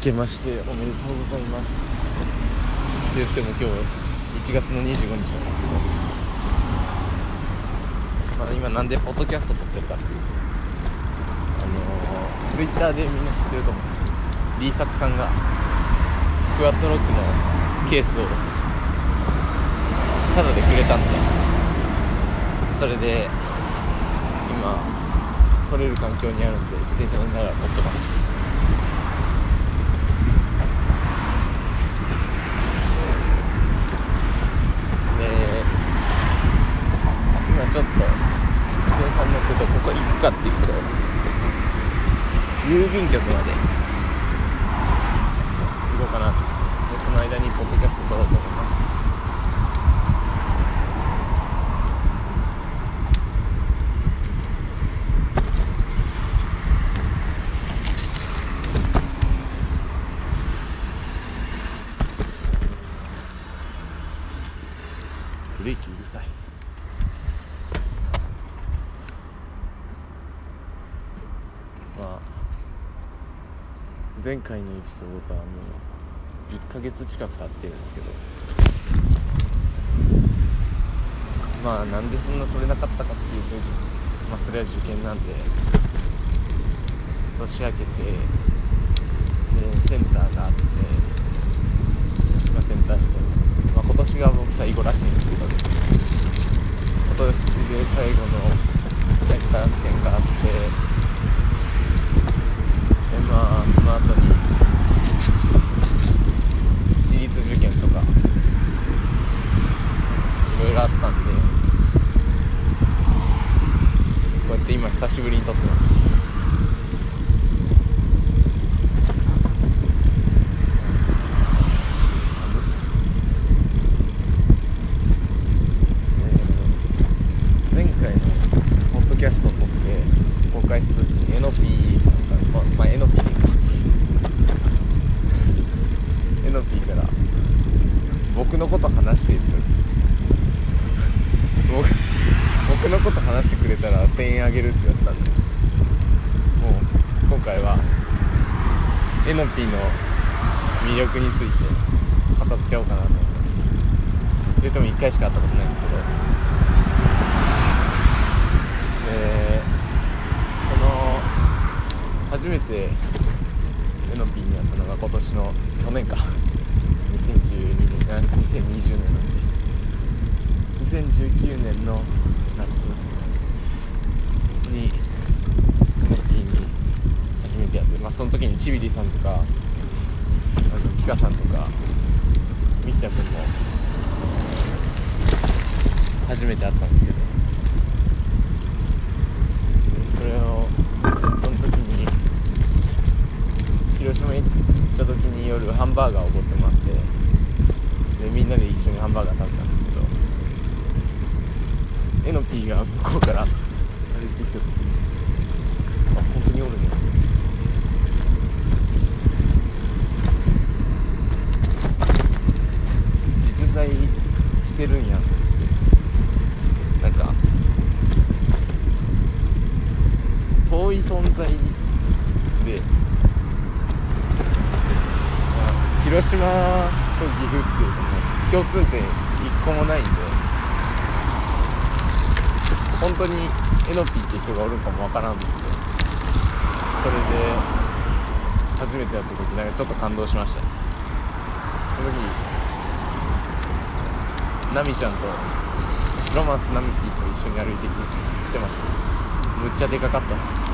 けましておめでとうございます。って言っても今日1月の25日なんですけど、まあ、今なんでポッドキャスト撮ってるかっていう。あのー、ツイッターでみんな知ってると思う。んですけど D 作さんがクワッドロックのケースをタダでくれたんで。それで今撮れる環境にあるんで自転車乗りながら撮ってますで今ちょっと自転車に乗っててここ行くかっていうと郵便局まで行こうかなでその間にポッドキャスト撮ろうと思いますブレーキうるさいまあ前回のエピソードからもう1ヶ月近く経ってるんですけど。まあなんでそんな取れなかったかっていうとまあそれは受験なんで年明けてでセンターがあってまあセンター試験。まあ、今年が僕最後らしいんですけど。今年で最後のセンター試験があってでまあその後に私立受験とかいろいろあったんでこうやって今久しぶりに撮ってます寒っえー前回のポッドキャストを撮って公開した時にエノピーさんからままあエノピーでいいかエノピーから僕のこと話している僕僕のこと話してくれたら1000円あげるって言われたんでもう今回はエノピーの魅力について語っちゃおうかなと思います言っても1回しか会ったことないんですけどでこの初めてエノピーに会ったのが今年の去年か。2012年あ2020年なんで2019年の夏にて会って、まあ、その時にちびりさんとかあのピカさんとか三木田君も初めて会ったんですけど。でそれをその時に広島行った時に夜ハンバーガーをおごってもらってでみんなで一緒にハンバーガー食べたんですけどエノピーが向こうから歩いてきた時にあ本当におるね実在してるんやなんか遠い存在で、広島と岐阜っていうとも共通点一個もないんで本当にエノピーって人がおるんかもわからんんでそれで初めて会った時なんかちょっと感動しましたね。その時ナミちゃんとロマンスナミピーと一緒に歩いてきてました。むっちゃでかかったっす。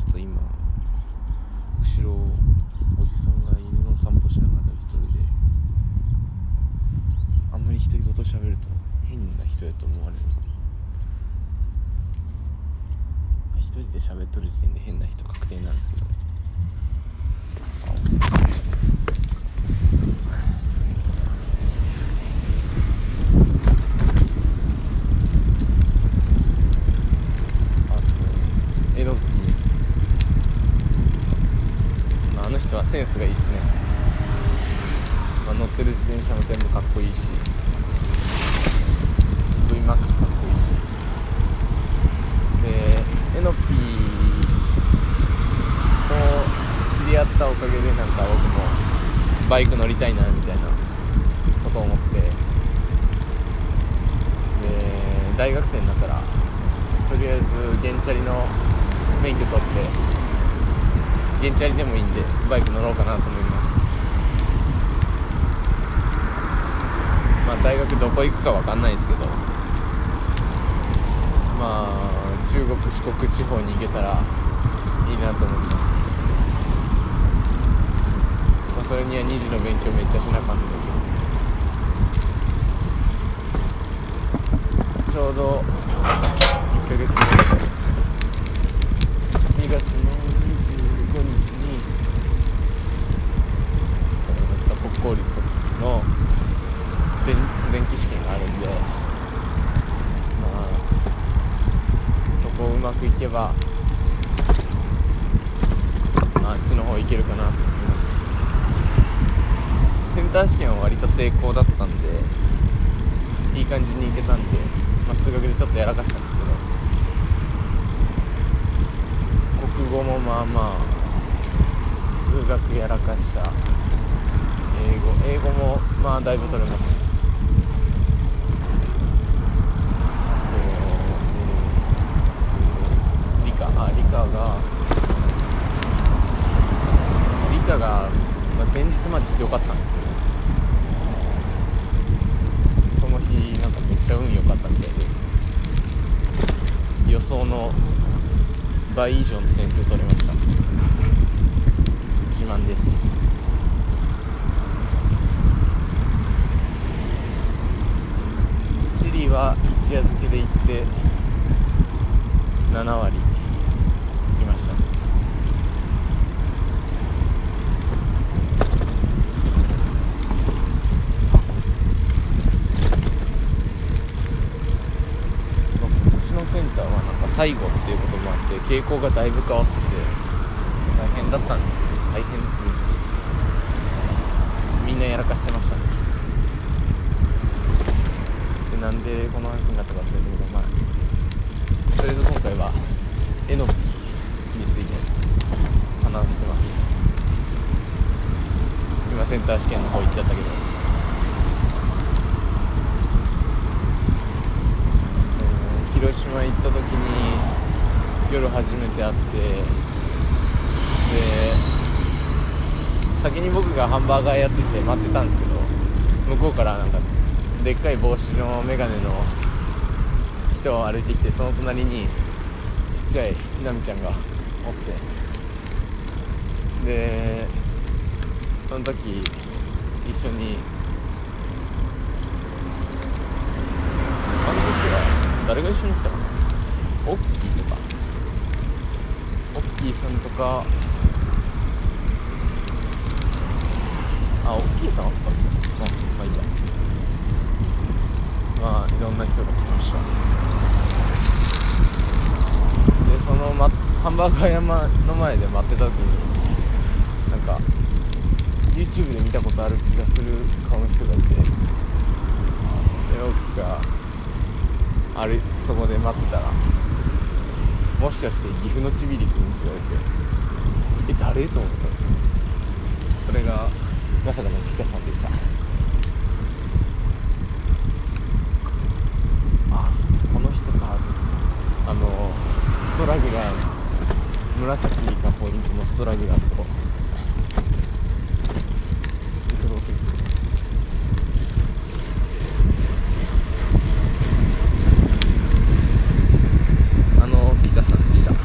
ちょっと今後ろおじさんが犬の散歩しながら一人であんまり独り言しゃべると変な人やと思われる。一人で喋っとる時点で変な人確定なんですけど。ねとエノッピーセンスがいいっすね、まあ、乗ってる自転車も全部かっこいいし。VMAX かっこいいし。でエノピーと知り合ったおかげでなんか僕もバイク乗りたいなみたいなことを思って。で大学生になったらとりあえず原チャリの免許取って原チャリでもいいんでバイク乗ろうかなと思います。まあ大学どこ行くか分かんないですけど。まあ中国四国地方に行けたらいいなと思います。まあそれには2次の勉強めっちゃしなかんだけどちょうど1ヶ月前2月の25日に国公立の前前期試験があるんでまあそこをうまくいけば、まあ、あっちの方行けるかなと思いますセンター試験は割と成功だったんでいい感じにいけたんで、まあ、数学でちょっとやらかしたんですけど国語もまあまあ数学やらかした。英語英語もまあだいぶ取れました。理科あ理科が理科が、まあ、前日までひどかったんですけど。その日なんかめっちゃ運良かったみたいで。予想の倍以上の点数取れました。自慢です。チリは一夜漬けで行って7割きました。ねあ今年のセンターはなんか最後っていうこともあって傾向がだいぶ変わってて大変だったんですけど大変みんなやらかしてましたね。でなんでこの話になったか忘れたけどまあとりあえず今回はエノピについて話してます。今センター試験の方行っちゃったけどえー広島行った時に夜初めて会ってで先に僕がハンバーガー屋ついて待ってたんですけど向こうからなんかでっかい帽子の眼鏡の人を歩いてきてその隣にちっちゃいひなみちゃんがおってでその時一緒にあの時は誰が一緒に来たかなオッキーとか。オッキーさんとか。あオッキーさんあったっけ？うんまあいいや。まあいろんな人が来ました。でその、ま、ハンバーガー山の前で待ってた時になんか YouTube で見たことある気がする顔の人がいて。で僕があれそこで待ってたらもしかして岐阜のちびりくんって言われてえ誰？と思った。んですよそれがまさかのピカさんでした。あこの人か。あのストラグラー紫がポイントのストラグラーとイントロを結構あのピカさんでしたで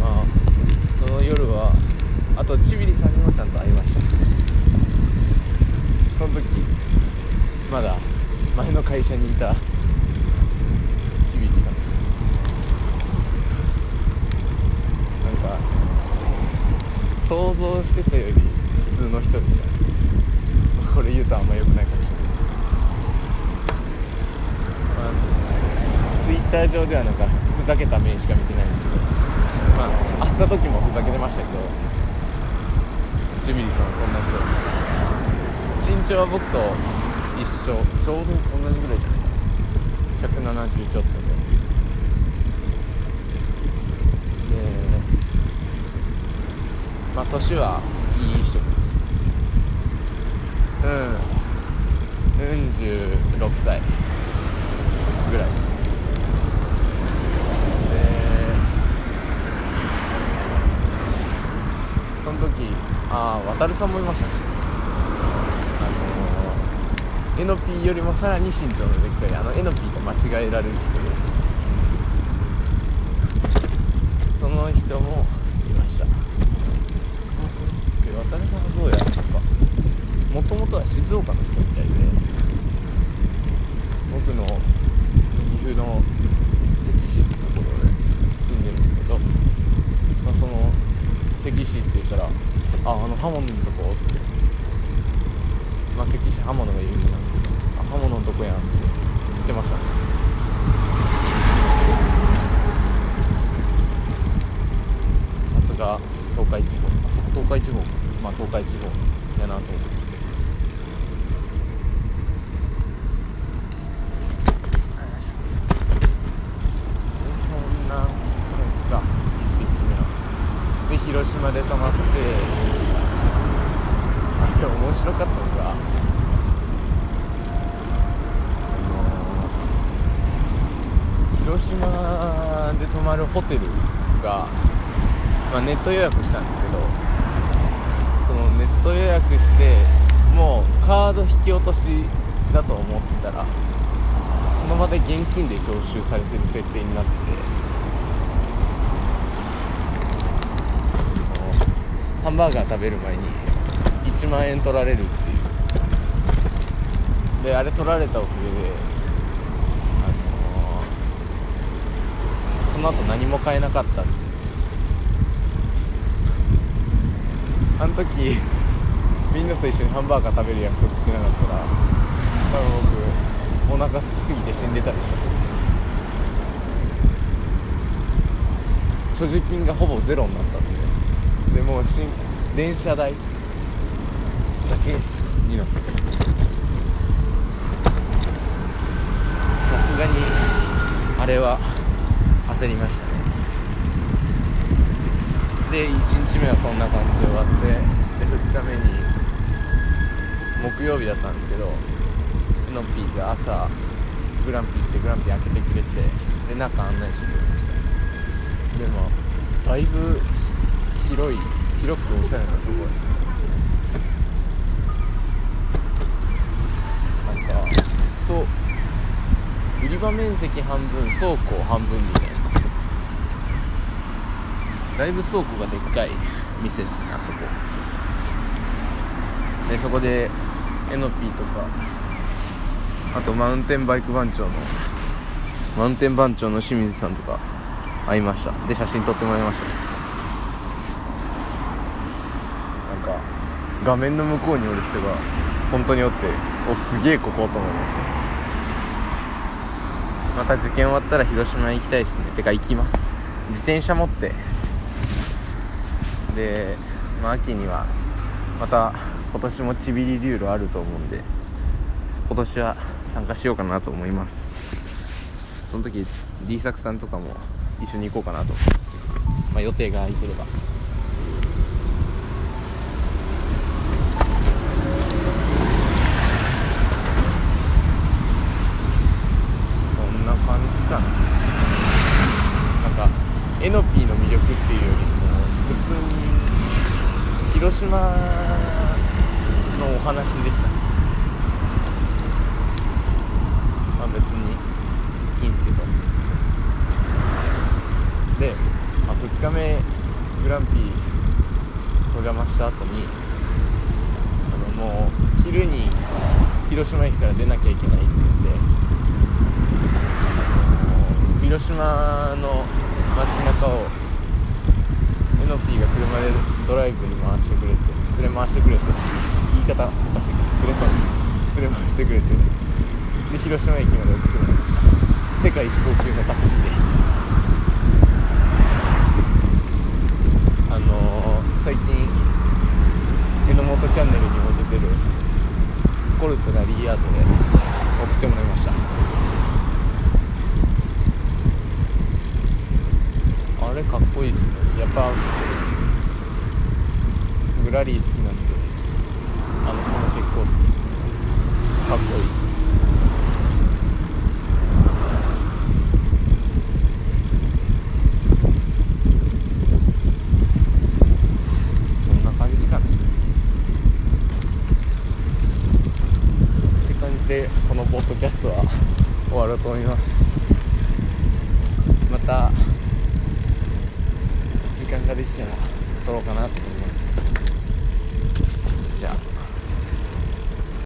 まあその夜はあとちびりさんにもちゃんと会いましたその時まだ前の会社にいたちびりさんですなんか想像してたより普通の人でしたこれ言うとあんま良くないかもしれないまあ、ツイッター上ではなんかふざけた面しか見てないんですけど。まあ会った時もふざけてましたけど。ジミリさんそんな人。身長は僕と一緒。ちょうど同じぐらいじゃない？170ちょっとで。でまあ年はいい人です。うん。46歳ぐらいその時ああ渡さんもいましたね。あのー、エノピーよりもさらに身長のでっかいあのエノピーと間違えられる人で。その人もいました。で渡さんはどうやらなんかもともとは静岡の人みたいで僕の岐阜の関市ってところで住んでるんですけど、まあ、その関市って言ったら「ああの刃物のとこ?」ってまあ関市刃物が有名なんですけど「あ刃物のとこやん」って知ってましたねさすが東海地方あそこ東海地方まあ東海地方やなと思ってそんな感じか1日目はで広島で泊まってあでも面白かったのがあの広島で泊まるホテルが、まあ、ネット予約したんですけどそのネット予約してもうカード引き落としだと思ったらその場で現金で徴収されてる設定になってハンバーガー食べる前に1万円取られるっていう。であれ取られたおかげであのーその後何も買えなかったっていう。あの時みんなと一緒にハンバーガー食べる約束してなかったら多分僕お腹空きすぎて死んでたでしょ。所持金がほぼゼロになったんで。でもうしん電車代だけになってさすがにあれは焦りましたね。で1日目はそんな感じで終わってで2日目に木曜日だったんですけどうのぴーが朝グランピーってグランピー開けてくれてで中案内してくれました。でもだいぶ広い広くておしゃれなところですねなんかそう売り場面積半分倉庫半分みたいな。だいぶ倉庫がでっかい店ですねあそこ。でそこでエノピーとかあとマウンテンバイク番長のマウンテン番長の清水さんとか会いました。で写真撮ってもらいました。なんか画面の向こうにおる人が本当におっておすげえここと思いました。また受験終わったら広島行きたいですね。てか行きます。自転車持って。で、まあ、秋にはまた今年もちびり流路あると思うんで今年は参加しようかなと思います。その時 D 作さんとかも一緒に行こうかなと思います、まあ、予定が空いてればそんな感じかな。なんかエノピーの魅力っていうよりも普通に広島のお話でしたしてくれて。で広島駅まで送ってもらいました。世界一高級のタクシーで。あのー、最近榎本チャンネルにも出てるコルトなリーアートで送ってもらいました。あれかっこいいですね。やっぱグラリー好きなんであのこの結構好きで